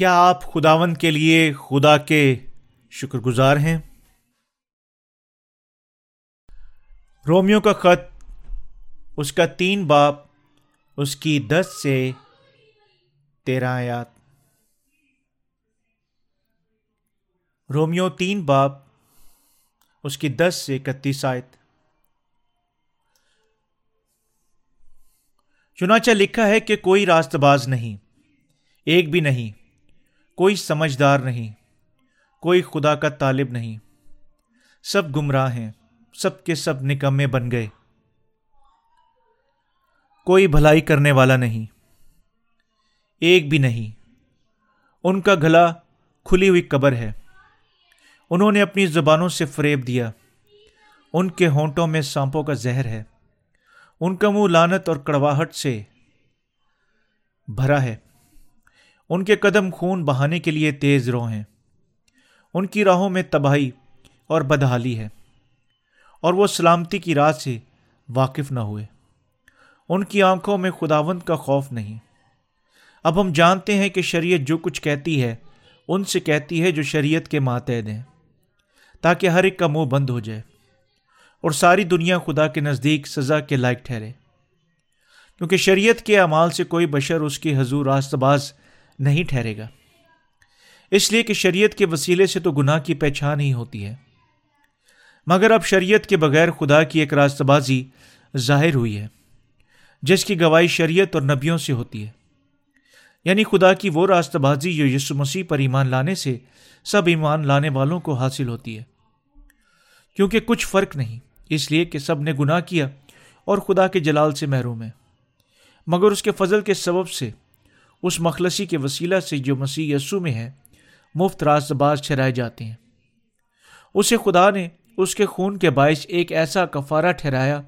کیا آپ خداون کے لیے خدا کے شکر گزار ہیں؟ رومیو کا خط، اس کا تین باپ، اس کی دس سے تیرہ آیات۔ رومیو تین باپ، اس کی دس سے اکتیس آیت۔ چنانچہ لکھا ہے کہ کوئی راست باز نہیں، ایک بھی نہیں۔ کوئی سمجھدار نہیں، کوئی خدا کا طالب نہیں۔ سب گمراہ ہیں، سب کے سب نکمے بن گئے۔ کوئی بھلائی کرنے والا نہیں، ایک بھی نہیں۔ ان کا گلا کھلی ہوئی قبر ہے۔ انہوں نے اپنی زبانوں سے فریب دیا۔ ان کے ہونٹوں میں سانپوں کا زہر ہے۔ ان کا منہ لانت اور کڑواہٹ سے بھرا ہے۔ ان کے قدم خون بہانے کے لیے تیز رو ہیں ان کی راہوں میں تباہی اور بدحالی ہے۔ اور وہ سلامتی کی راہ سے واقف نہ ہوئے۔ ان کی آنکھوں میں خداوند کا خوف نہیں۔ اب ہم جانتے ہیں کہ شریعت جو کچھ کہتی ہے، ان سے کہتی ہے جو شریعت کے ماتحد ہیں۔ تاکہ ہر ایک کا منہ بند ہو جائے اور ساری دنیا خدا کے نزدیک سزا کے لائق ٹھہرے۔ کیونکہ شریعت کے اعمال سے کوئی بشر اس کی حضور راست باز نہیں ٹھہرے گا۔ اس لیے کہ شریعت کے وسیلے سے تو گناہ کی پہچان ہی ہوتی ہے۔ مگر اب شریعت کے بغیر خدا کی ایک راست بازی ظاہر ہوئی ہے، جس کی گواہی شریعت اور نبیوں سے ہوتی ہے۔ یعنی خدا کی وہ راست بازی جو یسو مسیح پر ایمان لانے سے سب ایمان لانے والوں کو حاصل ہوتی ہے۔ کیونکہ کچھ فرق نہیں، اس لیے کہ سب نے گناہ کیا اور خدا کے جلال سے محروم ہے۔ مگر اس کے فضل کے سبب سے اس مخلصی کے وسیلہ سے جو مسیح یسو میں ہے، مفت راست باز ٹھہرائے جاتے ہیں۔ اسے خدا نے اس کے خون کے باعث ایک ایسا کفارہ ٹھہرایا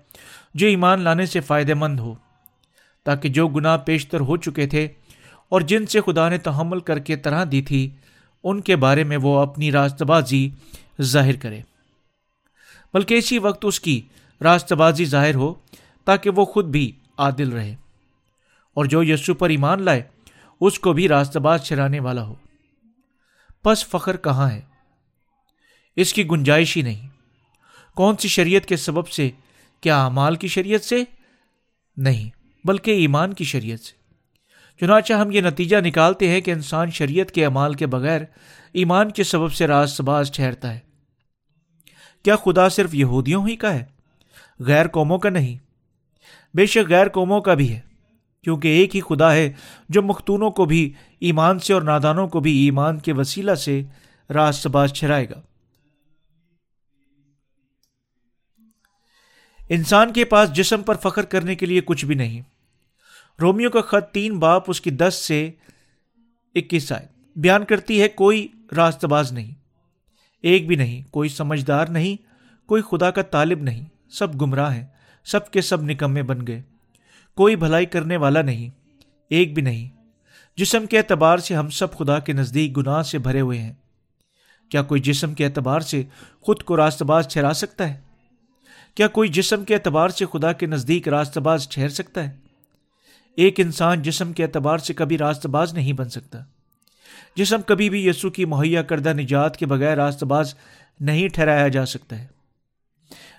جو ایمان لانے سے فائدہ مند ہو، تاکہ جو گناہ پیشتر ہو چکے تھے اور جن سے خدا نے تحمل کر کے طرح دی تھی، ان کے بارے میں وہ اپنی راست بازی ظاہر کرے۔ بلکہ اسی وقت اس کی راست بازی ظاہر ہو، تاکہ وہ خود بھی عادل رہے۔ اور جو یسو پر ایمان لائے اس کو بھی راست باز چرانے والا ہو۔ پس فخر کہاں ہے؟ اس کی گنجائش ہی نہیں۔ کون سی شریعت کے سبب سے؟ کیا اعمال کی شریعت سے؟ نہیں، بلکہ ایمان کی شریعت سے۔ چنانچہ ہم یہ نتیجہ نکالتے ہیں کہ انسان شریعت کے اعمال کے بغیر ایمان کے سبب سے راز باز ٹھہرتا ہے۔ کیا خدا صرف یہودیوں ہی کا ہے؟ غیر قوموں کا نہیں۔ بے شک غیر قوموں کا بھی ہے۔ کیونکہ ایک ہی خدا ہے جو مختونوں کو بھی، ایمان سے اور نادانوں کو بھی ایمان کے وسیلہ سے راز باز چھرائے گا۔ انسان کے پاس جسم پر فخر کرنے کے لیے کچھ بھی نہیں۔ رومیو کا خط تین باپ اس کی دس سے اکیس آئے۔ بیان کرتی ہے کوئی راست باز نہیں۔ ایک بھی نہیں، کوئی سمجھدار نہیں، کوئی خدا کا طالب نہیں۔ سب گمراہ ہیں، سب کے سب نکمے بن گئے۔ کوئی بھلائی کرنے والا نہیں، ایک بھی نہیں۔ جسم کے اعتبار سے ہم سب خدا کے نزدیک گناہ سے بھرے ہوئے ہیں۔ کیا کوئی جسم کے اعتبار سے خود کو راست باز ٹھہرا سکتا ہے؟ کیا کوئی جسم کے اعتبار سے خدا کے نزدیک راست باز ٹھہر سکتا ہے؟ ایک انسان جسم کے اعتبار سے کبھی راست باز نہیں بن سکتا۔ جسم کبھی بھی یسو کی مہیا کردہ نجات کے بغیر راست باز نہیں ٹھہرایا جا سکتا ہے۔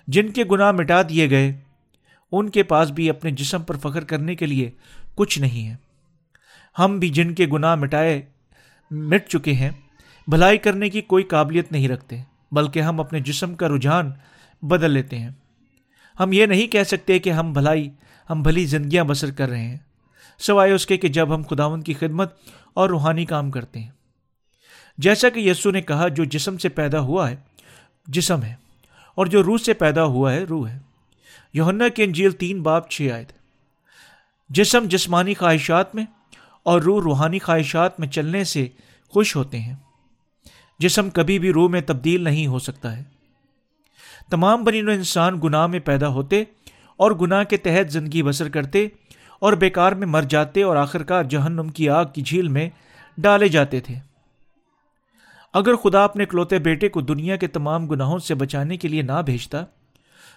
جن کے گناہ مٹا دیے گئے ان کے پاس بھی اپنے جسم پر فخر کرنے کے لیے کچھ نہیں ہے۔ ہم بھی جن کے گناہ مٹائے مٹ چکے ہیں، بھلائی کرنے کی کوئی قابلیت نہیں رکھتے، بلکہ ہم اپنے جسم کا رجحان بدل لیتے ہیں۔ ہم یہ نہیں کہہ سکتے کہ ہم بھلائی، ہم بھلی زندگیاں بسر کر رہے ہیں، سوائے اس کے کہ جب ہم خداون کی خدمت اور روحانی کام کرتے ہیں۔ جیسا کہ یسو نے کہا، جو جسم سے پیدا ہوا ہے، جسم ہے، اور جو روح سے پیدا ہوا ہے، روح ہے۔ یوہنا کے انجیل تین باپ چھ آئے تھے جسم جسمانی خواہشات میں اور روح روحانی خواہشات میں چلنے سے خوش ہوتے ہیں۔ جسم کبھی بھی روح میں تبدیل نہیں ہو سکتا ہے۔ تمام بنی انسان گناہ میں پیدا ہوتے اور گناہ کے تحت زندگی بسر کرتے اور بیکار میں مر جاتے اور آخرکار جہنم کی آگ کی جھیل میں ڈالے جاتے تھے۔ اگر خدا اپنے کلوتے بیٹے کو دنیا کے تمام گناہوں سے بچانے کے لیے نہ بھیجتا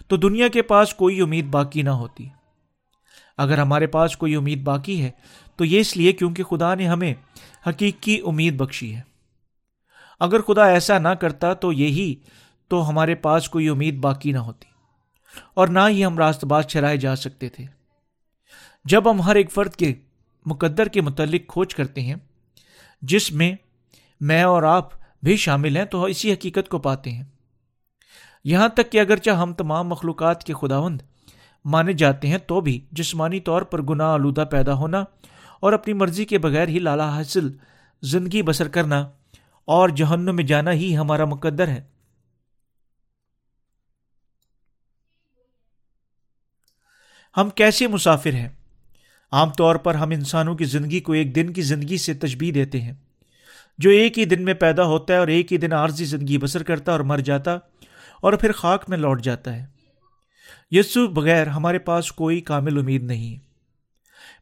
تو دنیا کے پاس کوئی امید باقی نہ ہوتی۔ اگر ہمارے پاس کوئی امید باقی ہے، تو یہ اس لیے کیونکہ خدا نے ہمیں حقیقی امید بخشی ہے۔ اگر خدا ایسا نہ کرتا تو یہی تو ہمارے پاس کوئی امید باقی نہ ہوتی، اور نہ ہی ہم راست باز چرائے جا سکتے تھے۔ جب ہم ہر ایک فرد کے مقدر کے متعلق کھوج کرتے ہیں، جس میں میں اور آپ بھی شامل ہیں، تو اسی حقیقت کو پاتے ہیں۔ یہاں تک کہ اگرچہ ہم تمام مخلوقات کے خداوند مانے جاتے ہیں، تو بھی جسمانی طور پر گناہ آلودہ پیدا ہونا اور اپنی مرضی کے بغیر ہی لالا حاصل زندگی بسر کرنا اور جہنم میں جانا ہی ہمارا مقدر ہے۔ ہم کیسے مسافر ہیں؟ عام طور پر ہم انسانوں کی زندگی کو ایک دن کی زندگی سے تجبی دیتے ہیں۔ جو ایک ہی دن میں پیدا ہوتا ہے اور ایک ہی دن عارضی زندگی بسر کرتا اور مر جاتا اور پھر خاک میں لوٹ جاتا ہے۔ یسو بغیر ہمارے پاس کوئی کامل امید نہیں۔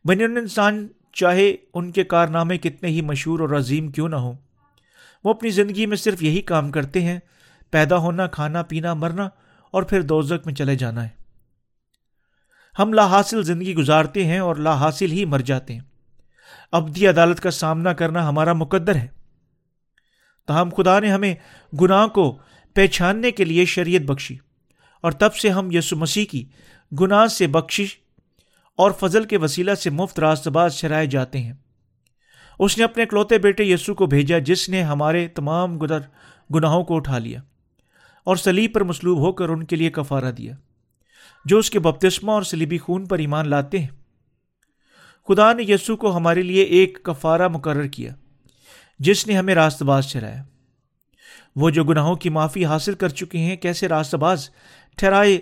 بنی انسان چاہے ان کے کارنامے کتنے ہی مشہور اور عظیم کیوں نہ ہوں، وہ اپنی زندگی میں صرف یہی کام کرتے ہیں، پیدا ہونا، کھانا، پینا، مرنا اور پھر دوزک میں چلے جانا ہے۔ ہم لا حاصل زندگی گزارتے ہیں اور لا حاصل ہی مر جاتے ہیں۔ ابدی عدالت کا سامنا کرنا ہمارا مقدر ہے۔ تاہم خدا نے ہمیں گناہ کو پہچاننے کے لیے شریعت بخشی اور تب سے ہم یسو مسیح کی گناہ سے بخشش اور فضل کے وسیلہ سے مفت راست باز شرائے جاتے ہیں۔ اس نے اپنے اکلوتے بیٹے یسو کو بھیجا جس نے ہمارے تمام گدر گناہوں کو اٹھا لیا اور سلیب پر مسلوب ہو کر ان کے لیے کفارہ دیا، جو اس کے بپتسمہ اور سلیبی خون پر ایمان لاتے ہیں۔ خدا نے یسو کو ہمارے لیے ایک کفارہ مقرر کیا جس نے ہمیں راست باز چرایا وہ جو گناہوں کی معافی حاصل کر چکے ہیں، کیسے راست باز ٹھہرائے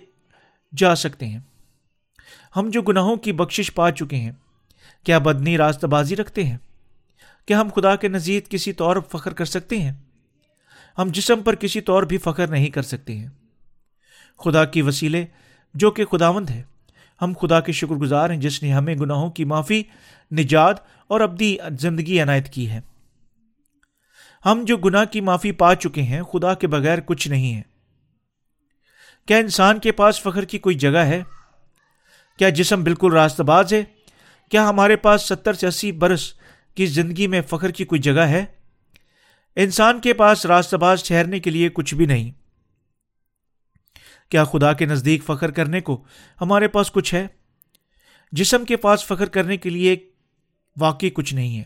جا سکتے ہیں؟ ہم جو گناہوں کی بخشش پا چکے ہیں، کیا بدنی راست بازی رکھتے ہیں؟ کیا ہم خدا کے نزید کسی طور فخر کر سکتے ہیں؟ ہم جسم پر کسی طور بھی فخر نہیں کر سکتے ہیں۔ خدا کی وسیلے جو کہ خداوند ہے، ہم خدا کے شکر گزار ہیں جس نے ہمیں گناہوں کی معافی، نجات اور ابدی زندگی عنایت کی ہے۔ ہم جو گناہ کی معافی پا چکے ہیں، خدا کے بغیر کچھ نہیں ہے۔ کیا انسان کے پاس فخر کی کوئی جگہ ہے؟ کیا جسم بالکل راست باز ہے؟ کیا ہمارے پاس ستر سے اسی برس کی زندگی میں فخر کی کوئی جگہ ہے؟ انسان کے پاس راست باز ٹھہرنے کے لیے کچھ بھی نہیں۔ کیا خدا کے نزدیک فخر کرنے کو ہمارے پاس کچھ ہے؟ جسم کے پاس فخر کرنے کے لیے واقعی کچھ نہیں ہے۔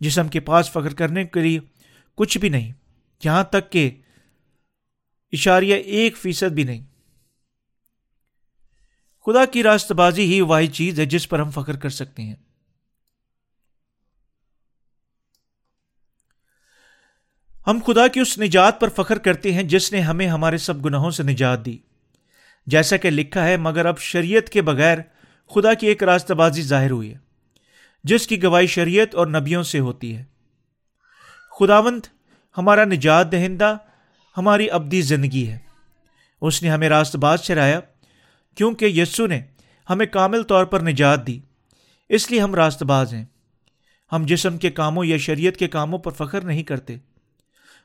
جسم کے پاس فخر کرنے کے لیے کچھ بھی نہیں، یہاں تک کہ اشاریہ ایک فیصد بھی نہیں۔ خدا کی راست بازی ہی واحد چیز ہے جس پر ہم فخر کر سکتے ہیں۔ ہم خدا کی اس نجات پر فخر کرتے ہیں جس نے ہمیں ہمارے سب گناہوں سے نجات دی۔ جیسا کہ لکھا ہے، مگر اب شریعت کے بغیر خدا کی ایک راستہ بازی ظاہر ہوئی ہے، جس کی گواہی شریعت اور نبیوں سے ہوتی ہے۔ خداوند ہمارا نجات دہندہ، ہماری ابدی زندگی ہے۔ اس نے ہمیں راست باز چرایا، کیونکہ یسو نے ہمیں کامل طور پر نجات دی۔ اس لیے ہم راست باز ہیں۔ ہم جسم کے کاموں یا شریعت کے کاموں پر فخر نہیں کرتے۔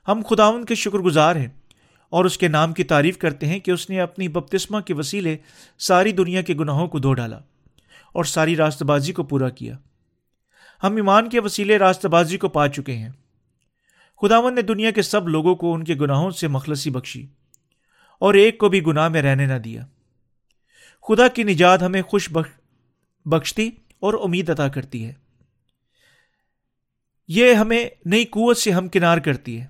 ہم خداون کے شکر گزار ہیں اور اس کے نام کی تعریف کرتے ہیں کہ اس نے اپنی بپتسمہ کے وسیلے ساری دنیا کے گناہوں کو دھو ڈالا اور ساری راست بازی کو پورا کیا۔ ہم ایمان کے وسیلے راست بازی کو پا چکے ہیں۔ خداون نے دنیا کے سب لوگوں کو ان کے گناہوں سے مخلصی بخشی اور ایک کو بھی گناہ میں رہنے نہ دیا۔ خدا کی نجات ہمیں خوش بخشتی اور امید عطا کرتی ہے۔ یہ ہمیں نئی قوت سے ہم کنار کرتی ہے۔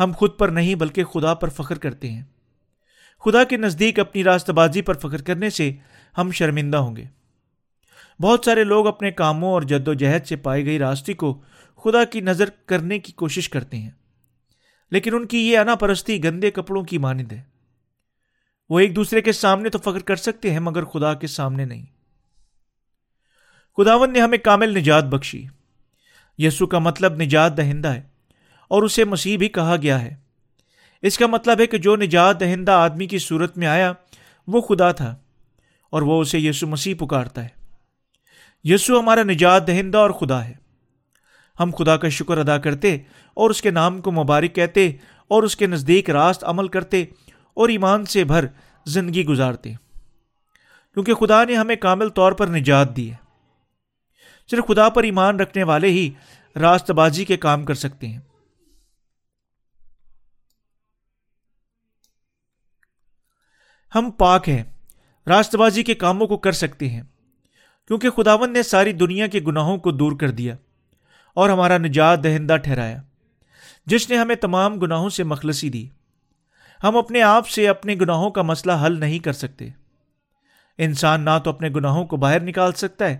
ہم خود پر نہیں بلکہ خدا پر فخر کرتے ہیں۔ خدا کے نزدیک اپنی راست بازی پر فخر کرنے سے ہم شرمندہ ہوں گے۔ بہت سارے لوگ اپنے کاموں اور جد و جہد سے پائی گئی راستے کو خدا کی نظر کرنے کی کوشش کرتے ہیں۔ لیکن ان کی یہ انا پرستی گندے کپڑوں کی مانند ہے۔ وہ ایک دوسرے کے سامنے تو فخر کر سکتے ہیں، مگر خدا کے سامنے نہیں۔ خداون نے ہمیں کامل نجات بخشی۔ یسو کا مطلب نجات دہندہ ہے، اور اسے مسیح بھی کہا گیا ہے۔ اس کا مطلب ہے کہ جو نجات دہندہ آدمی کی صورت میں آیا، وہ خدا تھا، اور وہ اسے یسو مسیح پکارتا ہے۔ یسو ہمارا نجات دہندہ اور خدا ہے۔ ہم خدا کا شکر ادا کرتے اور اس کے نام کو مبارک کہتے اور اس کے نزدیک راست عمل کرتے اور ایمان سے بھر زندگی گزارتے۔ کیونکہ خدا نے ہمیں کامل طور پر نجات دی ہے۔ صرف خدا پر ایمان رکھنے والے ہی راست بازی کے کام کر سکتے ہیں۔ ہم پاک ہیں، راست بازی کے کاموں کو کر سکتے ہیں۔ کیونکہ خداون نے ساری دنیا کے گناہوں کو دور کر دیا۔ اور ہمارا نجات دہندہ ٹھہرایا۔ جس نے ہمیں تمام گناہوں سے مخلصی دی۔ ہم اپنے آپ سے اپنے گناہوں کا مسئلہ حل نہیں کر سکتے۔ انسان نہ تو اپنے گناہوں کو باہر نکال سکتا ہے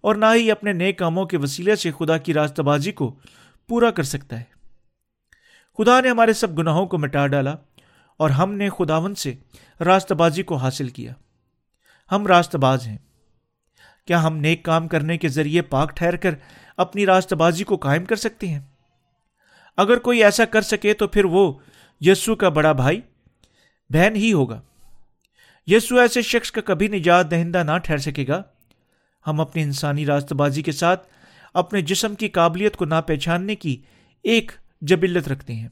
اور نہ ہی اپنے نئے کاموں کے وسیلے سے خدا کی راستہ بازی کو پورا کر سکتا ہے۔ خدا نے ہمارے سب گناہوں کو مٹا ڈالا اور ہم نے خداون سے راستہ بازی کو حاصل کیا۔ ہم راست باز ہیں۔ کیا ہم نیک کام کرنے کے ذریعے پاک ٹھہر کر اپنی راست بازی کو قائم کر سکتے ہیں؟ اگر کوئی ایسا کر سکے تو پھر وہ یسو کا بڑا بھائی بہن ہی ہوگا۔ یسو ایسے شخص کا کبھی نجات دہندہ نہ ٹھہر سکے گا۔ ہم اپنی انسانی راست بازی کے ساتھ اپنے جسم کی قابلیت کو نہ پہچاننے کی ایک جبلت رکھتے ہیں۔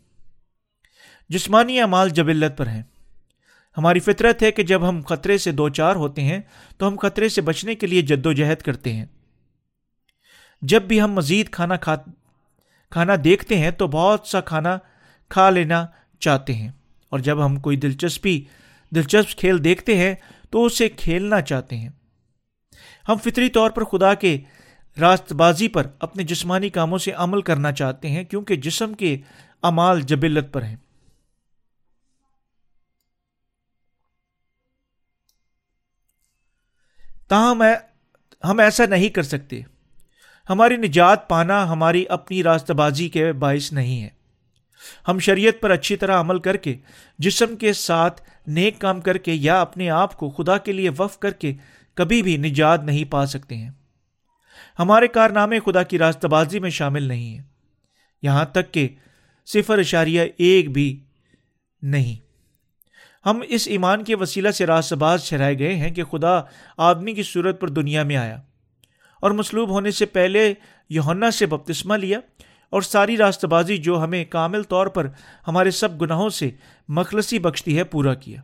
جسمانی اعمال جبلت پر ہیں۔ ہماری فطرت ہے کہ جب ہم خطرے سے دو چار ہوتے ہیں تو ہم خطرے سے بچنے کے لیے جد و جہد کرتے ہیں۔ جب بھی ہم مزید کھانا کھا، کھانا دیکھتے ہیں تو بہت سا کھانا کھا لینا چاہتے ہیں۔ اور جب ہم کوئی دلچسپی، دلچسپ کھیل دیکھتے ہیں تو اسے کھیلنا چاہتے ہیں۔ ہم فطری طور پر خدا کے راست بازی پر اپنے جسمانی کاموں سے عمل کرنا چاہتے ہیں کیونکہ جسم کے امال جبلت پر ہیں۔ تاہم ہم ایسا نہیں کر سکتے۔ ہماری نجات پانا ہماری اپنی راستہ بازی کے باعث نہیں ہے۔ ہم شریعت پر اچھی طرح عمل کر کے، جسم کے ساتھ نیک کام کر کے یا اپنے آپ کو خدا کے لیے وف کر کے کبھی بھی نجات نہیں پا سکتے ہیں۔ ہمارے کارنامے خدا کی راستہ بازی میں شامل نہیں ہیں۔ یہاں تک کہ صفر اشاریہ ایک بھی نہیں۔ ہم اس ایمان کے وسیلہ سے راست باز ٹھہرائے گئے ہیں کہ خدا آدمی کی صورت پر دنیا میں آیا اور مصلوب ہونے سے پہلے یونا سے بپتسمہ لیا اور ساری راست بازی جو ہمیں کامل طور پر ہمارے سب گناہوں سے مخلصی بخشتی ہے، پورا کیا۔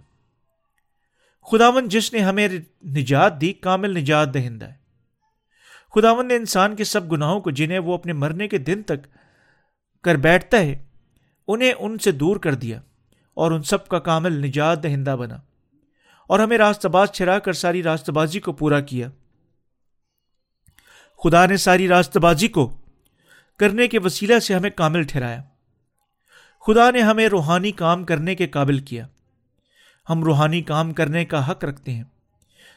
خداون جس نے ہمیں نجات دی، کامل نجات دہندہ ہے۔ خداون نے انسان کے سب گناہوں کو، جنہیں وہ اپنے مرنے کے دن تک کر بیٹھتا ہے، انہیں ان سے دور کر دیا۔ اور ان سب کا کامل نجات دہندہ بنا۔ اور ہمیں راست باز چھڑا کر ساری راست بازی کو پورا کیا۔ خدا نے ساری راست بازی کو کرنے کے وسیلہ سے ہمیں کامل ٹھہرایا۔ خدا نے ہمیں روحانی کام کرنے کے قابل کیا۔ ہم روحانی کام کرنے کا حق رکھتے ہیں،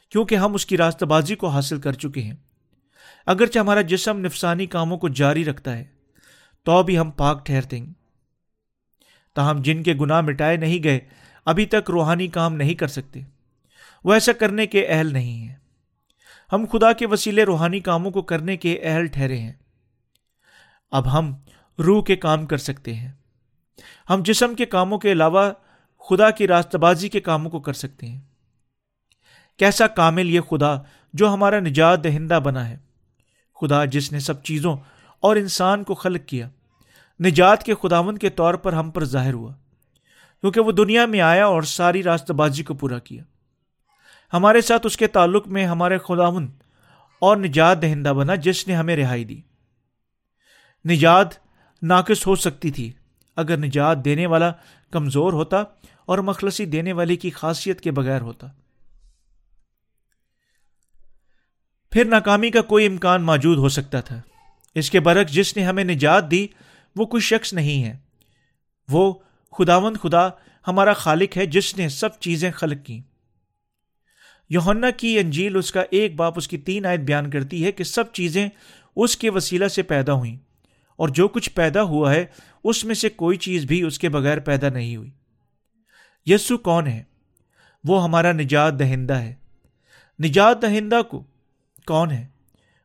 کیونکہ ہم اس کی راستہ بازی کو حاصل کر چکے ہیں۔ اگرچہ ہمارا جسم نفسانی کاموں کو جاری رکھتا ہے، تو بھی ہم پاک ٹھہرتے ہیں۔ تاہم جن کے گناہ مٹائے نہیں گئے، ابھی تک روحانی کام نہیں کر سکتے۔ وہ ایسا کرنے کے اہل نہیں ہیں۔ ہم خدا کے وسیلے روحانی کاموں کو کرنے کے اہل ٹھہرے ہیں۔ اب ہم روح کے کام کر سکتے ہیں۔ ہم جسم کے کاموں کے علاوہ خدا کی راست بازی کے کاموں کو کر سکتے ہیں۔ کیسا کامل یہ خدا جو ہمارا نجات دہندہ بنا ہے۔ خدا جس نے سب چیزوں اور انسان کو خلق کیا۔ نجات کے خداون کے طور پر ہم پر ظاہر ہوا۔ کیونکہ وہ دنیا میں آیا اور ساری راستہ بازی کو پورا کیا۔ ہمارے ساتھ اس کے تعلق میں ہمارے خداون اور نجات دہندہ بنا جس نے ہمیں رہائی دی۔ نجات ناقص ہو سکتی تھی اگر نجات دینے والا کمزور ہوتا اور مخلصی دینے والے کی خاصیت کے بغیر ہوتا۔ پھر ناکامی کا کوئی امکان موجود ہو سکتا تھا۔ اس کے برعکس جس نے ہمیں نجات دی وہ کوئی شخص نہیں ہے۔ وہ خداون خدا ہمارا خالق ہے جس نے سب چیزیں خلق کی یوہنا کی انجیل اس کا ایک باپ اس کی تین آیت بیان کرتی ہے کہ سب چیزیں اس کے وسیلہ سے پیدا ہوئیں اور جو کچھ پیدا ہوا ہے اس میں سے کوئی چیز بھی اس کے بغیر پیدا نہیں ہوئی۔ یسو کون ہے؟ وہ ہمارا نجات دہندہ ہے۔ نجات دہندہ کو کون ہے؟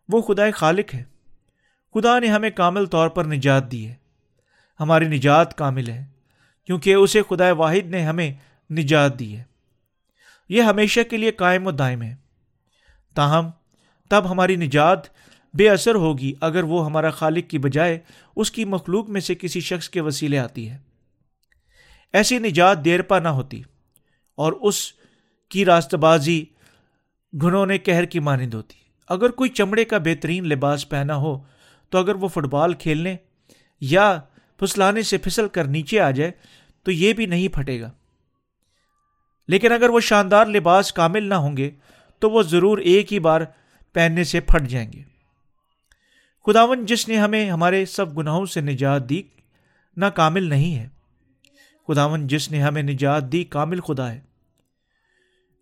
وہ خدا خالق ہے۔ خدا نے ہمیں کامل طور پر نجات دی ہے۔ ہماری نجات کامل ہے، کیونکہ اسے خدا واحد نے ہمیں نجات دی ہے۔ یہ ہمیشہ کے لیے قائم و دائم ہے۔ تاہم، تب ہماری نجات بے اثر ہوگی اگر وہ ہمارا خالق کی بجائے اس کی مخلوق میں سے کسی شخص کے وسیلے آتی ہے۔ ایسی نجات دیر پا نہ ہوتی، اور اس کی راست بازی گھنوں نے کہر کی مانند ہوتی۔ اگر کوئی چمڑے کا بہترین لباس پہنا ہو، تو اگر وہ فٹ بال کھیلنے یا پھسلانے سے پھسل کر نیچے آ جائے تو یہ بھی نہیں پھٹے گا۔ لیکن اگر وہ شاندار لباس کامل نہ ہوں گے تو وہ ضرور ایک ہی بار پہننے سے پھٹ جائیں گے۔ خداون، جس نے ہمیں ہمارے سب گناہوں سے نجات دی نہ کامل نہیں ہے۔ خداون، جس نے ہمیں نجات دی، کامل خدا ہے۔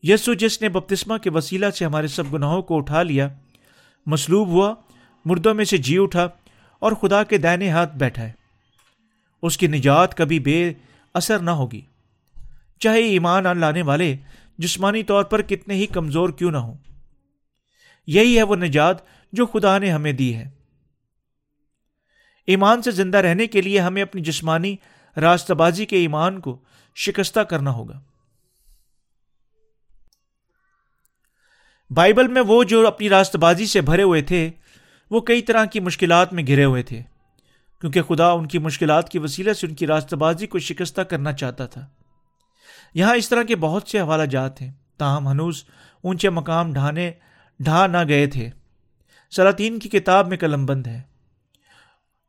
یسو، جس نے بپتسما کے وسیلہ سے ہمارے سب گناہوں کو اٹھا لیا، مصلوب ہوا، مردوں میں سے جی اٹھا اور خدا کے دائنے ہاتھ بیٹھا ہے۔ اس کی نجات کبھی بے اثر نہ ہوگی۔ چاہے ایمان آن لانے والے جسمانی طور پر کتنے ہی کمزور کیوں نہ ہوں۔ یہی ہے وہ نجات جو خدا نے ہمیں دی ہے۔ ایمان سے زندہ رہنے کے لیے ہمیں اپنی جسمانی راستہ بازی کے ایمان کو شکستہ کرنا ہوگا۔ بائبل میں وہ جو اپنی راست بازی سے بھرے ہوئے تھے، وہ کئی طرح کی مشکلات میں گھرے ہوئے تھے۔ کیونکہ خدا ان کی مشکلات کی وسیلہ سے ان کی راستہ بازی کو شکستہ کرنا چاہتا تھا۔ یہاں اس طرح کے بہت سے حوالہ جات ہیں۔ تاہم، ہنوز اونچے مقام ڈھانے ڈھا نہ گئے تھے۔ سلاطین کی کتاب میں قلم بند ہے۔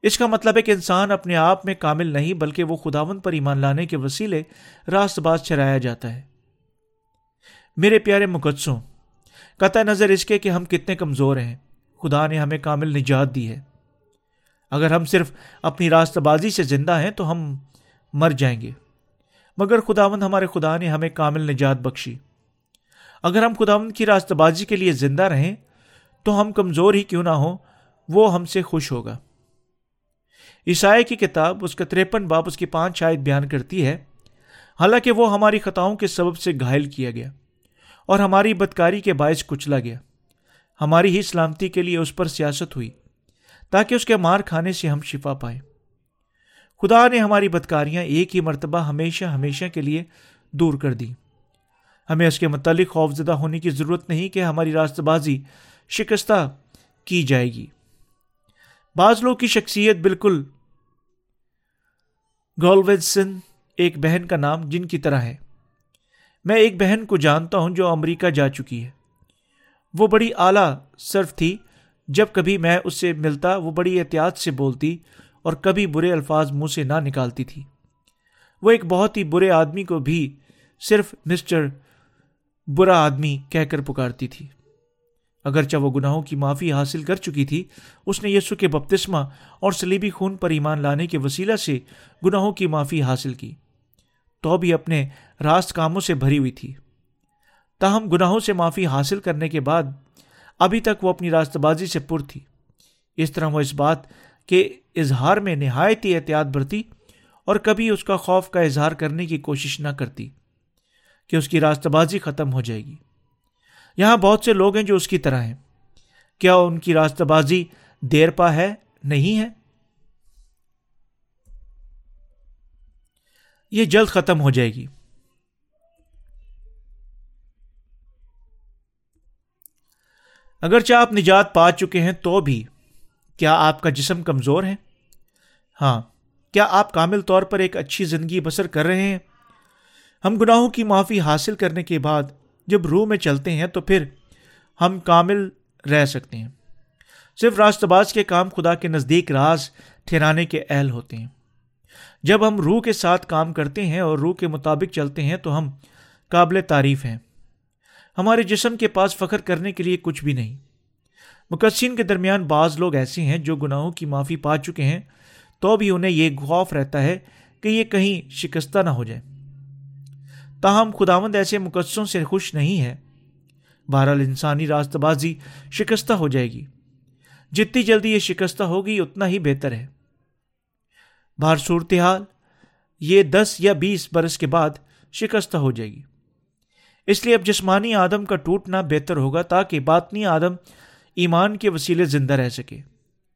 اس کا مطلب ہے کہ انسان اپنے آپ میں کامل نہیں، بلکہ وہ خداون پر ایمان لانے کے وسیلے راست باز چرایا جاتا ہے۔ میرے پیارے مقدسوں، قطع نظر اس کے کہ ہم کتنے کمزور ہیں۔ خدا نے ہمیں کامل نجات دی ہے۔ اگر ہم صرف اپنی راست بازی سے زندہ ہیں تو ہم مر جائیں گے۔ مگر خداون ہمارے خدا نے ہمیں کامل نجات بخشی۔ اگر ہم خداون کی راست بازی کے لیے زندہ رہیں تو ہم کمزور ہی کیوں نہ ہوں، وہ ہم سے خوش ہوگا۔ عیسائی کی کتاب اس کا تریپن باپ اس کی پانچ شاید بیان کرتی ہے۔ حالانکہ وہ ہماری خطاؤں کے سبب سے گھائل کیا گیا اور ہماری بدکاری کے باعث کچلا گیا۔ ہماری ہی سلامتی کے لیے اس پر سیاست ہوئی۔ تاکہ اس کے مار کھانے سے ہم شفا پائیں۔ خدا نے ہماری بدکاریاں ایک ہی مرتبہ ہمیشہ ہمیشہ کے لیے دور کر دی ہمیں اس کے متعلق خوفزدہ ہونے کی ضرورت نہیں کہ ہماری راست بازی شکستہ کی جائے گی۔ بعض لوگ کی شخصیت بالکل گولویڈسن ایک بہن کا نام جن کی طرح ہے۔ میں ایک بہن کو جانتا ہوں جو امریکہ جا چکی ہے۔ وہ بڑی اعلیٰ صرف تھی۔ جب کبھی میں اس سے ملتا وہ بڑی احتیاط سے بولتی اور کبھی برے الفاظ منہ سے نہ نکالتی تھی۔ وہ ایک بہت ہی برے آدمی کو بھی صرف مسٹر برا آدمی کہہ کر پکارتی تھی۔ اگرچہ وہ گناہوں کی معافی حاصل کر چکی تھی، اس نے یسو کے بپتسمہ اور سلیبی خون پر ایمان لانے کے وسیلہ سے گناہوں کی معافی حاصل کی۔ تو بھی اپنے راست کاموں سے بھری ہوئی تھی۔ تاہم گناہوں سے معافی حاصل کرنے کے بعد ابھی تک وہ اپنی راست بازی سے پر تھی۔ اس طرح وہ اس بات کے اظہار میں نہایت ہی احتیاط برتی اور کبھی اس کا خوف کا اظہار کرنے کی کوشش نہ کرتی کہ اس کی راست بازی ختم ہو جائے گی۔ یہاں بہت سے لوگ ہیں جو اس کی طرح ہیں۔ کیا ان کی راستہ بازی دیر پا ہے؟ نہیں ہے۔ یہ جلد ختم ہو جائے گی۔ اگرچہ آپ نجات پا چکے ہیں تو بھی، کیا آپ کا جسم کمزور ہے؟ ہاں کیا آپ کامل طور پر ایک اچھی زندگی بسر کر رہے ہیں؟ ہم گناہوں کی معافی حاصل کرنے کے بعد جب روح میں چلتے ہیں تو پھر ہم کامل رہ سکتے ہیں۔ صرف راست باز کے کام خدا کے نزدیک راز ٹھہرانے کے اہل ہوتے ہیں۔ جب ہم روح کے ساتھ کام کرتے ہیں اور روح کے مطابق چلتے ہیں تو ہم قابل تعریف ہیں۔ ہمارے جسم کے پاس فخر کرنے کے لیے کچھ بھی نہیں۔ مقصین کے درمیان بعض لوگ ایسے ہیں جو گناہوں کی معافی پا چکے ہیں، تو بھی انہیں یہ خوف رہتا ہے کہ یہ کہیں شکستہ نہ ہو جائے۔ تاہم، خداوند ایسے مقدسوں سے خوش نہیں ہے۔ بہرحال، انسانی راست بازی شکستہ ہو جائے گی۔ جتنی جلدی یہ شکستہ ہوگی، اتنا ہی بہتر ہے۔ باہر صورتحال، یہ دس یا بیس برس کے بعد شکستہ ہو جائے گی۔ اس لیے اب جسمانی آدم کا ٹوٹنا بہتر ہوگا تاکہ باطنی آدم ایمان کے وسیلے زندہ رہ سکے۔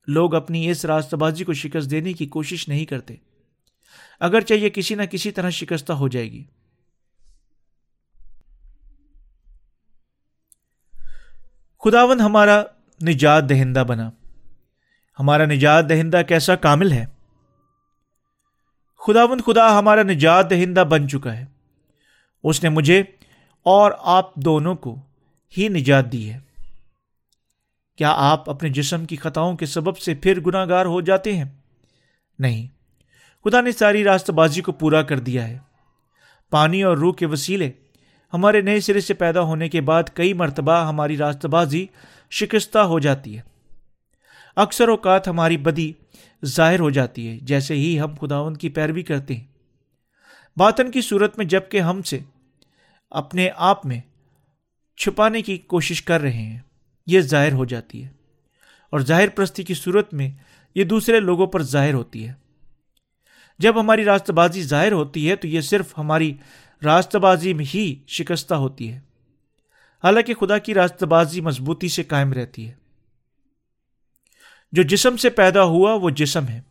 لوگ اپنی اس راستہ بازی کو شکست دینے کی کوشش نہیں کرتے۔ اگرچہ یہ کسی نہ کسی طرح شکستہ ہو جائے گی۔ خداون ہمارا نجات دہندہ بنا۔ ہمارا نجات دہندہ کیسا کامل ہے؟ خداون خدا ہمارا نجات دہندہ بن چکا ہے۔ اس نے مجھے اور آپ دونوں کو ہی نجات دی ہے۔ کیا آپ اپنے جسم کی خطاؤں کے سبب سے پھر گناہ گار ہو جاتے ہیں؟ نہیں۔ خدا نے ساری راست بازی کو پورا کر دیا ہے۔ پانی اور روح کے وسیلے ہمارے نئے سرے سے پیدا ہونے کے بعد کئی مرتبہ ہماری راست بازی شکستہ ہو جاتی ہے۔ اکثر اوقات ہماری بدی ظاہر ہو جاتی ہے، جیسے ہی ہم خداون کی پیروی کرتے ہیں۔ باطن کی صورت میں جبکہ ہم سے اپنے آپ میں چھپانے کی کوشش کر رہے ہیں۔ یہ ظاہر ہو جاتی ہے۔ اور ظاہر پرستی کی صورت میں یہ دوسرے لوگوں پر ظاہر ہوتی ہے۔ جب ہماری راست بازی ظاہر ہوتی ہے تو یہ صرف ہماری راست بازی میں ہی شکستہ ہوتی ہے۔ حالانکہ خدا کی راست بازی مضبوطی سے قائم رہتی ہے۔ جو جسم سے پیدا ہوا وہ جسم ہے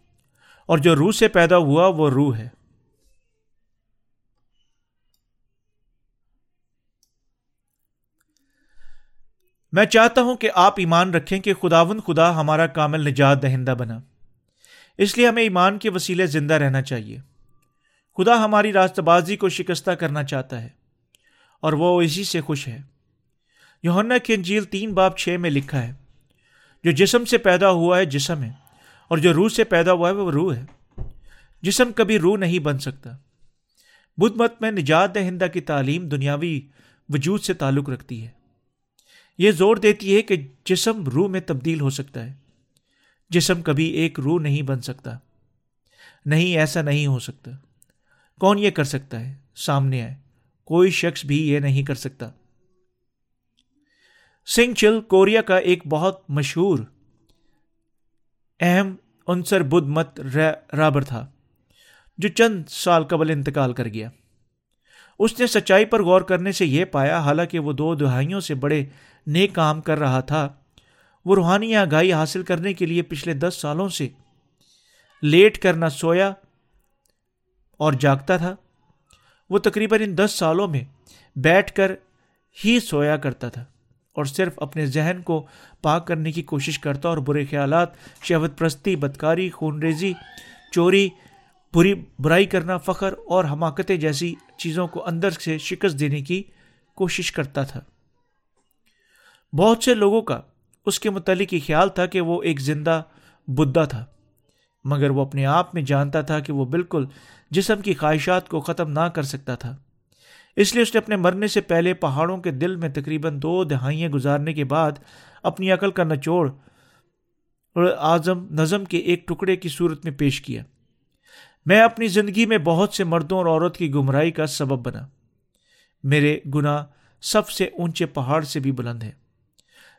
اور جو روح سے پیدا ہوا وہ روح ہے۔ میں چاہتا ہوں کہ آپ ایمان رکھیں کہ خداون خدا ہمارا کامل نجات دہندہ بنا۔ اس لیے ہمیں ایمان کے وسیلے زندہ رہنا چاہیے۔ خدا ہماری راست بازی کو شکستہ کرنا چاہتا ہے، اور وہ اسی سے خوش ہے۔ یونا کی انجیل تین باپ چھ میں لکھا ہے، جو جسم سے پیدا ہوا ہے جسم ہے، اور جو روح سے پیدا ہوا ہے وہ روح ہے۔ جسم کبھی روح نہیں بن سکتا۔ بدھ مت میں نجات دہندہ کی تعلیم دنیاوی وجود سے تعلق رکھتی ہے۔ یہ زور دیتی ہے کہ جسم روح میں تبدیل ہو سکتا ہے۔ جسم کبھی ایک روح نہیں بن سکتا۔ نہیں، ایسا نہیں ہو سکتا۔ کون یہ کر سکتا ہے؟ سامنے آئے۔ کوئی شخص بھی یہ نہیں کر سکتا۔ سنگھ چل کوریا کا ایک بہت مشہور، اہم عنصر بدھ مت رابر تھا، جو چند سال قبل انتقال کر گیا۔ اس نے سچائی پر غور کرنے سے یہ پایا، حالانکہ وہ دو دہائیوں سے بڑے نیک کام کر رہا تھا۔ وہ روحانی آگاہی حاصل کرنے کے لیے پچھلے دس سالوں سے لیٹ کرنا سویا اور جاگتا تھا۔ وہ تقریباً ان دس سالوں میں بیٹھ کر ہی سویا کرتا تھا اور صرف اپنے ذہن کو پاک کرنے کی کوشش کرتا اور برے خیالات، شہوت پرستی، بدکاری خون ریزی چوری بری برائی کرنا، فخر اور حماقتیں جیسی چیزوں کو اندر سے شکست دینے کی کوشش کرتا تھا۔ بہت سے لوگوں کا اس کے متعلق یہ خیال تھا کہ وہ ایک زندہ بدھا تھا، مگر وہ اپنے آپ میں جانتا تھا کہ وہ بالکل جسم کی خواہشات کو ختم نہ کر سکتا تھا۔ اس لیے اس نے اپنے مرنے سے پہلے پہاڑوں کے دل میں تقریباً دو دہائیاں گزارنے کے بعد اپنی عقل کا نچوڑ اور اعظم نظم کے ایک ٹکڑے کی صورت میں پیش کیا۔ میں اپنی زندگی میں بہت سے مردوں اور عورت کی گمراہی کا سبب بنا۔ میرے گناہ سب سے اونچے پہاڑ سے بھی بلند ہے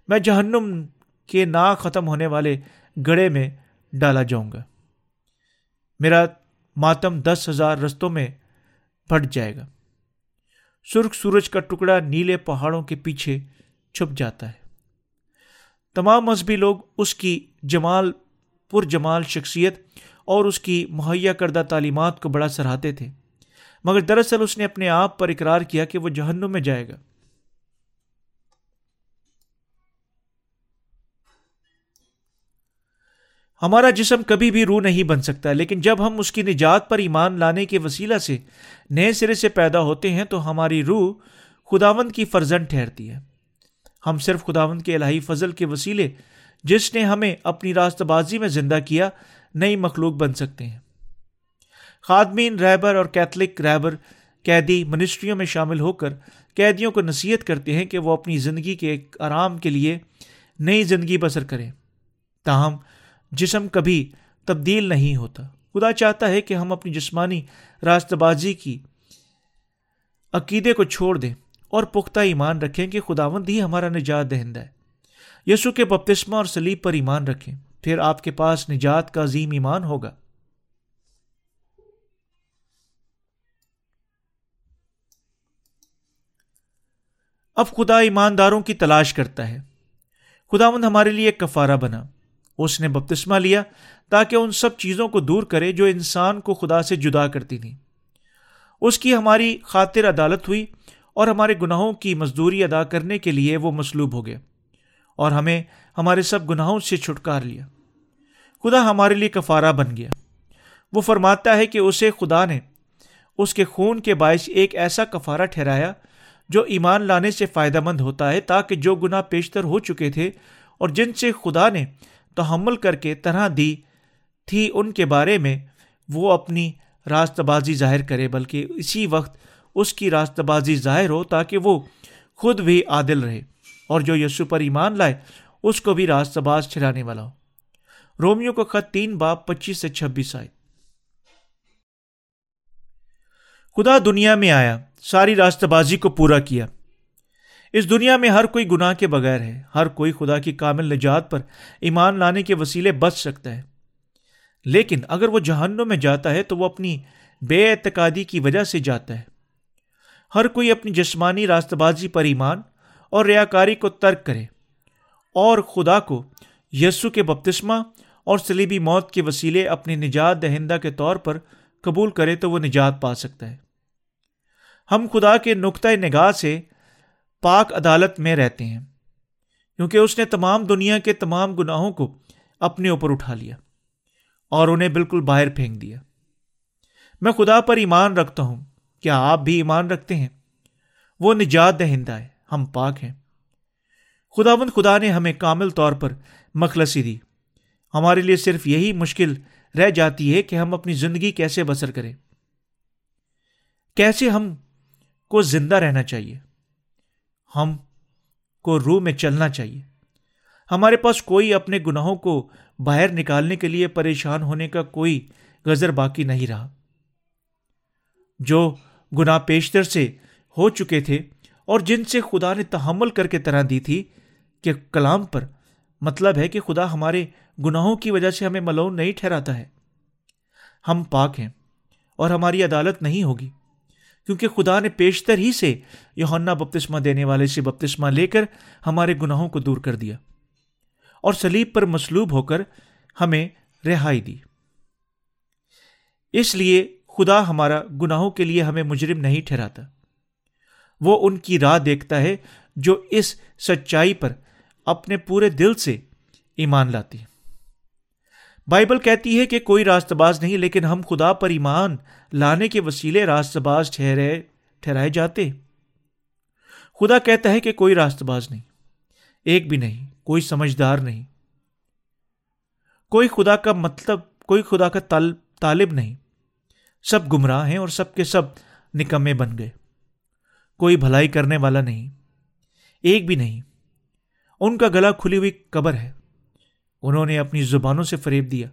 میں جہنم کے نا ختم ہونے والے گڑے میں ڈالا جاؤں گا۔ میرا ماتم دس ہزار رستوں میں پھٹ جائے گا۔ سرخ سورج کا ٹکڑا نیلے پہاڑوں کے پیچھے چھپ جاتا ہے۔ تمام مذہبی لوگ اس کی جمال پر جمال شخصیت اور اس کی مہیا کردہ تعلیمات کو بڑا سراہتے تھے۔ مگر دراصل اس نے اپنے آپ پر اقرار کیا کہ وہ جہنم میں جائے گا۔ ہمارا جسم کبھی بھی روح نہیں بن سکتا، لیکن جب ہم اس کی نجات پر ایمان لانے کے وسیلہ سے نئے سرے سے پیدا ہوتے ہیں تو ہماری روح خداوند کی فرزن ٹھہرتی ہے۔ ہم صرف خداوند کے الہی فضل کے وسیلے، جس نے ہمیں اپنی راست بازی میں زندہ کیا نئی مخلوق بن سکتے ہیں۔ خادمین رہبر اور کیتھلک رہبر قیدی منسٹریوں میں شامل ہو کر قیدیوں کو نصیحت کرتے ہیں کہ وہ اپنی زندگی کے ایک آرام کے لیے نئی زندگی بسر کریں۔ تاہم، جسم کبھی تبدیل نہیں ہوتا۔ خدا چاہتا ہے کہ ہم اپنی جسمانی راست بازی کی عقیدے کو چھوڑ دیں اور پختہ ایمان رکھیں کہ خداوند ہی ہمارا نجات دہندہ ہے۔ یسو کے بپتسمہ اور سلیب پر ایمان رکھیں۔ پھر آپ کے پاس نجات کا عظیم ایمان ہوگا۔ اب خدا ایمانداروں کی تلاش کرتا ہے۔ خداوند ہمارے لیے ایک کفارہ بنا۔ اس نے بپتسمہ لیا تاکہ ان سب چیزوں کو دور کرے جو انسان کو خدا سے جدا کرتی تھیں۔ اس کی ہماری خاطر عدالت ہوئی اور ہمارے گناہوں کی مزدوری ادا کرنے کے لیے وہ مصلوب ہو گیا اور ہمیں ہمارے سب گناہوں سے چھٹکار لیا۔ خدا ہمارے لیے کفارہ بن گیا۔ وہ فرماتا ہے کہ اسے خدا نے اس کے خون کے باعث ایک ایسا کفارہ ٹھہرایا جو ایمان لانے سے فائدہ مند ہوتا ہے تاکہ جو گناہ پیشتر ہو چکے تھے اور جن سے خدا نے تحمل کر کے طرح دی تھی، ان کے بارے میں وہ اپنی راست بازی ظاہر کرے، بلکہ اسی وقت اس کی راست بازی ظاہر ہو تاکہ وہ خود بھی عادل رہے اور جو یسو پر ایمان لائے، اس کو بھی راست باز چھڑانے والا ہو۔ رومیو کو خط تین باپ پچیس سے چھبیس آئے خدا دنیا میں آیا، ساری راست بازی کو پورا کیا۔ اس دنیا میں ہر کوئی گناہ کے بغیر ہے، ہر کوئی خدا کی کامل نجات پر ایمان لانے کے وسیلے بچ سکتا ہے۔ لیکن اگر وہ جہنوں میں جاتا ہے تو وہ اپنی بے اعتقادی کی وجہ سے جاتا ہے۔ ہر کوئی اپنی جسمانی راست بازی پر ایمان اور ریاکاری کو ترک کرے۔ اور خدا کو یسو کے بپتسمہ اور سلیبی موت کے وسیلے اپنی نجات دہندہ کے طور پر قبول کرے تو وہ نجات پا سکتا ہے۔ ہم خدا کے نقطۂ نگاہ سے پاک عدالت میں رہتے ہیں، کیونکہ اس نے تمام دنیا کے تمام گناہوں کو اپنے اوپر اٹھا لیا اور انہیں بالکل باہر پھینک دیا۔ میں خدا پر ایمان رکھتا ہوں۔ کیا آپ بھی ایمان رکھتے ہیں؟ وہ نجات دہندہ ہے، ہم پاک ہیں۔ خدا بند خدا نے ہمیں کامل طور پر مخلصی دی۔ ہمارے لیے صرف یہی مشکل رہ جاتی ہے کہ ہم اپنی زندگی کیسے بسر کریں۔ کیسے ہم کو زندہ رہنا چاہیے۔ ہم کو روح میں چلنا چاہیے۔ ہمارے پاس کوئی اپنے گناہوں کو باہر نکالنے کے لیے پریشان ہونے کا کوئی غزر باقی نہیں رہا۔ جو گناہ پیشتر سے ہو چکے تھے اور جن سے خدا نے تحمل کر کے طرح دی تھی کہ کلام پر مطلب ہے کہ خدا ہمارے گناہوں کی وجہ سے ہمیں ملون نہیں ٹھہراتا ہے۔ ہم پاک ہیں اور ہماری عدالت نہیں ہوگی، کیونکہ خدا نے پیشتر ہی سے یونا بپتسمہ دینے والے سے بپتسمہ لے کر ہمارے گناہوں کو دور کر دیا اور سلیب پر مسلوب ہو کر ہمیں رہائی دی۔ اس لیے خدا ہمارا گناہوں کے لیے ہمیں مجرم نہیں ٹھہراتا۔ وہ ان کی راہ دیکھتا ہے جو اس سچائی پر اپنے پورے دل سے ایمان لاتی ہے۔ بائبل کہتی ہے کہ کوئی راست باز نہیں، لیکن ہم خدا پر ایمان لانے کے وسیلے راست باز ٹھہرے، ٹھہرائے جاتے خدا کہتا ہے کہ کوئی راست باز نہیں، ایک بھی نہیں، کوئی سمجھدار نہیں۔ کوئی خدا کا مطلب کوئی خدا کا طالب نہیں۔ سب گمراہ ہیں اور سب کے سب نکمے بن گئے۔ کوئی بھلائی کرنے والا نہیں، ایک بھی نہیں۔ ان کا گلا کھلی ہوئی قبر ہے۔ انہوں نے اپنی زبانوں سے فریب دیا۔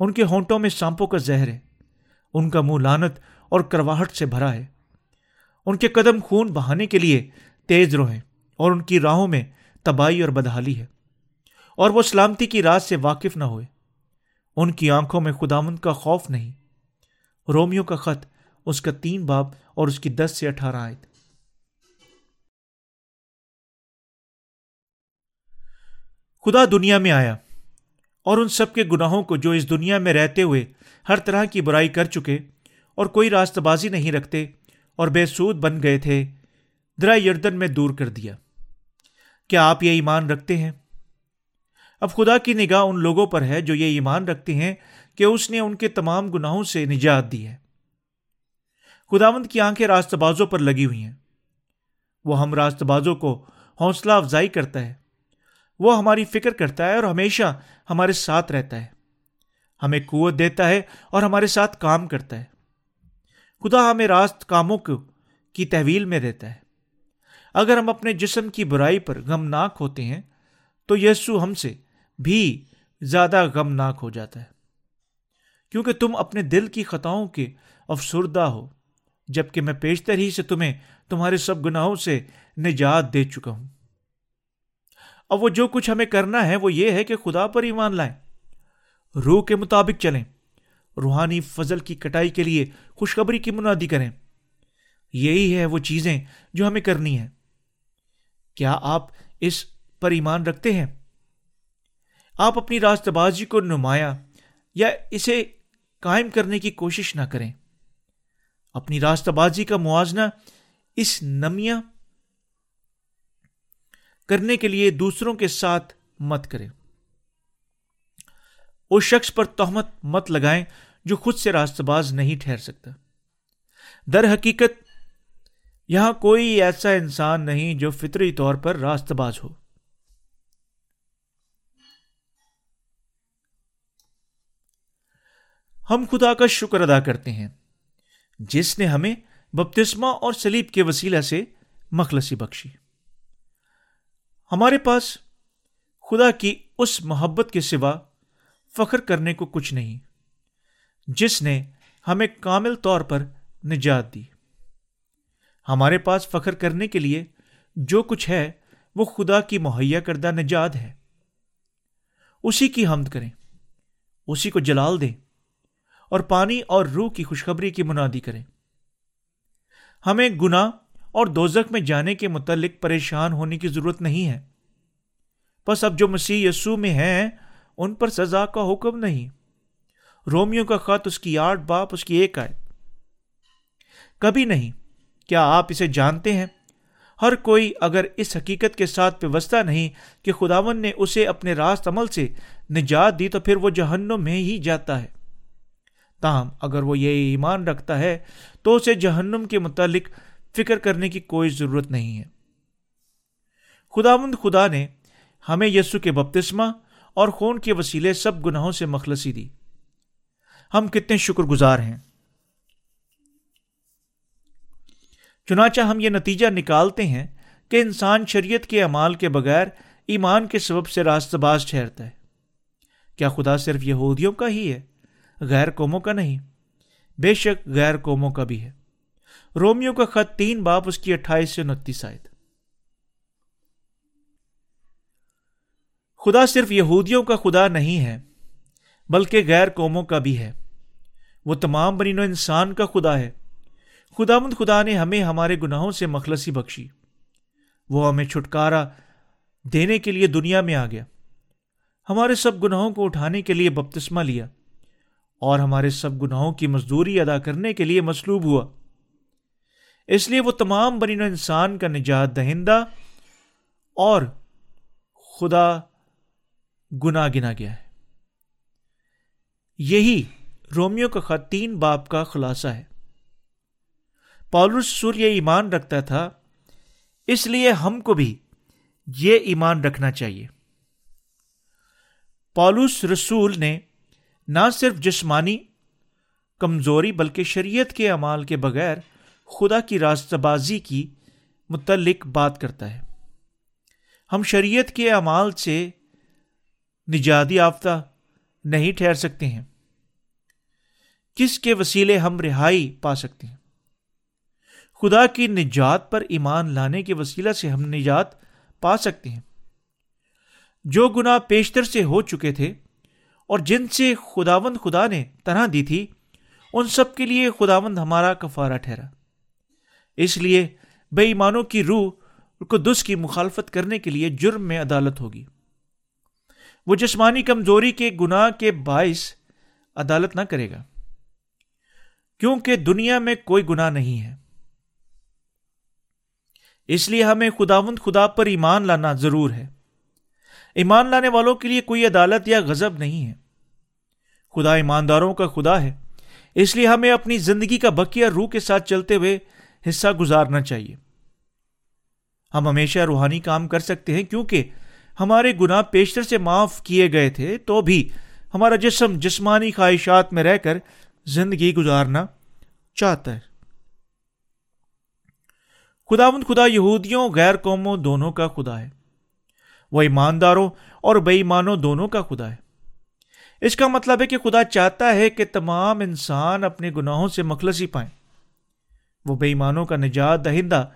ان کے ہونٹوں میں سانپوں کا زہر ہے۔ ان کا منہ لانت اور کرواہٹ سے بھرا ہے۔ ان کے قدم خون بہانے کے لیے تیز روہیں اور ان کی راہوں میں تباہی اور بدحالی ہے۔ اور وہ سلامتی کی رات سے واقف نہ ہوئے۔ ان کی آنکھوں میں خدامند کا خوف نہیں۔ رومیو کا خط اس کا تین باپ اور اس کی دس سے اٹھارہ آئے خدا دنیا میں آیا اور ان سب کے گناہوں کو جو اس دنیا میں رہتے ہوئے ہر طرح کی برائی کر چکے اور کوئی راست بازی نہیں رکھتے اور بے سود بن گئے تھے درا یردن میں دور کر دیا۔ کیا آپ یہ ایمان رکھتے ہیں؟ اب خدا کی نگاہ ان لوگوں پر ہے جو یہ ایمان رکھتے ہیں کہ اس نے ان کے تمام گناہوں سے نجات دی ہے۔ خداوند کی آنکھیں راست بازوں پر لگی ہوئی ہیں۔ وہ ہم راست بازوں کو حوصلہ افزائی کرتا ہے۔ وہ ہماری فکر کرتا ہے اور ہمیشہ ہمارے ساتھ رہتا ہے۔ ہمیں قوت دیتا ہے اور ہمارے ساتھ کام کرتا ہے۔ خدا ہمیں راست کاموں کو کی تحویل میں دیتا ہے۔ اگر ہم اپنے جسم کی برائی پر غمناک ہوتے ہیں، تو یسو ہم سے بھی زیادہ غمناک ہو جاتا ہے۔ کیونکہ تم اپنے دل کی خطاؤں کے افسردہ ہو، جبکہ میں پیشتر ہی سے تمہیں تمہارے سب گناہوں سے نجات دے چکا ہوں۔ اب وہ جو کچھ ہمیں کرنا ہے وہ یہ ہے کہ خدا پر ایمان لائیں۔ روح کے مطابق چلیں۔ روحانی فضل کی کٹائی کے لیے خوشخبری کی منادی کریں۔ یہی ہے وہ چیزیں جو ہمیں کرنی ہے کیا آپ اس پر ایمان رکھتے ہیں؟ آپ اپنی راست بازی کو نمایاں یا اسے قائم کرنے کی کوشش نہ کریں۔ اپنی راستہ بازی کا موازنہ اس نمیاں کرنے کے لیے دوسروں کے ساتھ مت کریں۔ اس شخص پر تہمت مت لگائیں جو خود سے راست باز نہیں ٹھہر سکتا۔ در حقیقت، یہاں کوئی ایسا انسان نہیں جو فطری طور پر راست باز ہو۔ ہم خدا کا شکر ادا کرتے ہیں، جس نے ہمیں بپتسمہ اور سلیب کے وسیلہ سے مخلصی بخشی۔ ہمارے پاس خدا کی اس محبت کے سوا فخر کرنے کو کچھ نہیں۔ جس نے ہمیں کامل طور پر نجات دی۔ ہمارے پاس فخر کرنے کے لیے جو کچھ ہے، وہ خدا کی مہیا کردہ نجات ہے۔ اسی کی حمد کریں۔ اسی کو جلال دیں۔ اور پانی اور روح کی خوشخبری کی منادی کریں۔ ہمیں گنا اور دوزک میں جانے کے متعلق پریشان ہونے کی ضرورت نہیں ہے۔ بس اب جو مسیح یسو میں ہیں، ان پر سزا کا حکم نہیں۔ رومیو کا خط، اس کی آٹھ باپ، اس کی ایک آئے کبھی نہیں۔ کیا آپ اسے جانتے ہیں؟ ہر کوئی اگر اس حقیقت کے ساتھ پیوستہ نہیں کہ خداون نے اسے اپنے راست عمل سے نجات دی، تو پھر وہ جہنم میں ہی جاتا ہے۔ تاہم، اگر وہ یہ ایمان رکھتا ہے، تو اسے جہنم کے متعلق فکر کرنے کی کوئی ضرورت نہیں ہے۔ خداوند خدا نے ہمیں یسو کے بپتسمہ اور خون کے وسیلے سب گناہوں سے مخلصی دی۔ ہم کتنے شکر گزار ہیں۔ چنانچہ ہم یہ نتیجہ نکالتے ہیں کہ انسان شریعت کے اعمال کے بغیر ایمان کے سبب سے راست باز ٹھہرتا ہے۔ کیا خدا صرف یہودیوں کا ہی ہے؟ غیر قوموں کا نہیں۔ بے شک غیر قوموں کا بھی ہے۔ رومیو کا خط تین باپ اس کی اٹھائیس سے انتیس آئے خدا صرف یہودیوں کا خدا نہیں ہے، بلکہ غیر قوموں کا بھی ہے۔ وہ تمام برین و انسان کا خدا ہے۔ خدا مند خدا نے ہمیں ہمارے گناہوں سے مخلصی بخشی۔ وہ ہمیں چھٹکارا دینے کے لیے دنیا میں آ گیا۔ ہمارے سب گناہوں کو اٹھانے کے لیے بپتسمہ لیا اور ہمارے سب گناہوں کی مزدوری ادا کرنے کے لیے مصلوب ہوا۔ اس لیے وہ تمام برین و انسان کا نجات دہندہ اور خدا گنا گنا گیا ہے۔ یہی رومیو کا خط تین باپ کا خلاصہ ہے۔ پالوس رسول یہ ایمان رکھتا تھا، اس لیے ہم کو بھی یہ ایمان رکھنا چاہیے۔ پالوس رسول نے نہ صرف جسمانی کمزوری بلکہ شریعت کے اعمال کے بغیر خدا کی راستہ بازی کی متعلق بات کرتا ہے۔ ہم شریعت کے اعمال سے نجادی یافتہ نہیں ٹھہر سکتے ہیں۔ کس کے وسیلے ہم رہائی پا سکتے ہیں؟ خدا کی نجات پر ایمان لانے کے وسیلہ سے ہم نجات پا سکتے ہیں۔ جو گناہ پیشتر سے ہو چکے تھے اور جن سے خداوند خدا نے طرح دی تھی، ان سب کے لیے خداوند ہمارا کفارہ ٹھہرا۔ اس لیے بے ایمانوں کی روح کو دس کی مخالفت کرنے کے لیے جرم میں عدالت ہوگی۔ وہ جسمانی کمزوری کے گناہ کے باعث عدالت نہ کرے گا۔ کیونکہ دنیا میں کوئی گناہ نہیں ہے۔ اس لیے ہمیں خداوند خدا پر ایمان لانا ضرور ہے۔ ایمان لانے والوں کے لیے کوئی عدالت یا غضب نہیں ہے۔ خدا ایمانداروں کا خدا ہے۔ اس لیے ہمیں اپنی زندگی کا بکیا روح کے ساتھ چلتے ہوئے حصہ گزارنا چاہیے۔ ہم ہمیشہ روحانی کام کر سکتے ہیں کیونکہ ہمارے گناہ پیشتر سے معاف کیے گئے تھے، تو بھی ہمارا جسم جسمانی خواہشات میں رہ کر زندگی گزارنا چاہتا ہے۔ خدا خدا یہودیوں، غیر قوموں دونوں کا خدا ہے۔ وہ ایمانداروں اور بے ایمانوں دونوں کا خدا ہے۔ اس کا مطلب ہے کہ خدا چاہتا ہے کہ تمام انسان اپنے گناہوں سے مخلصی پائیں۔ وہ بے ایمانوں کا نجات دہندہ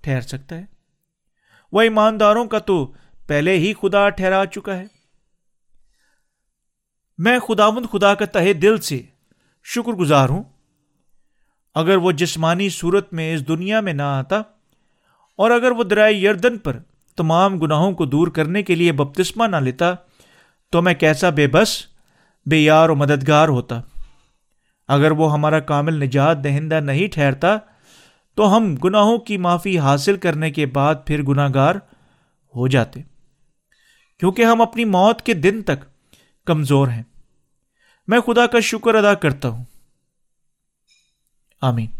ٹھہر سکتا ہے۔ وہ ایمانداروں کا تو پہلے ہی خدا ٹھہرا چکا ہے۔ میں خداوند خدا کا تہ دل سے شکر گزار ہوں۔ اگر وہ جسمانی صورت میں اس دنیا میں نہ آتا اور اگر وہ درائے یردن پر تمام گناہوں کو دور کرنے کے لیے بپتسمہ نہ لیتا تو میں کیسا بے بس، بے یار و مددگار ہوتا۔ اگر وہ ہمارا کامل نجات دہندہ نہیں ٹھہرتا تو ہم گناہوں کی معافی حاصل کرنے کے بعد پھر گناہ گار ہو جاتے۔ کیونکہ ہم اپنی موت کے دن تک کمزور ہیں۔ میں خدا کا شکر ادا کرتا ہوں۔ آمین۔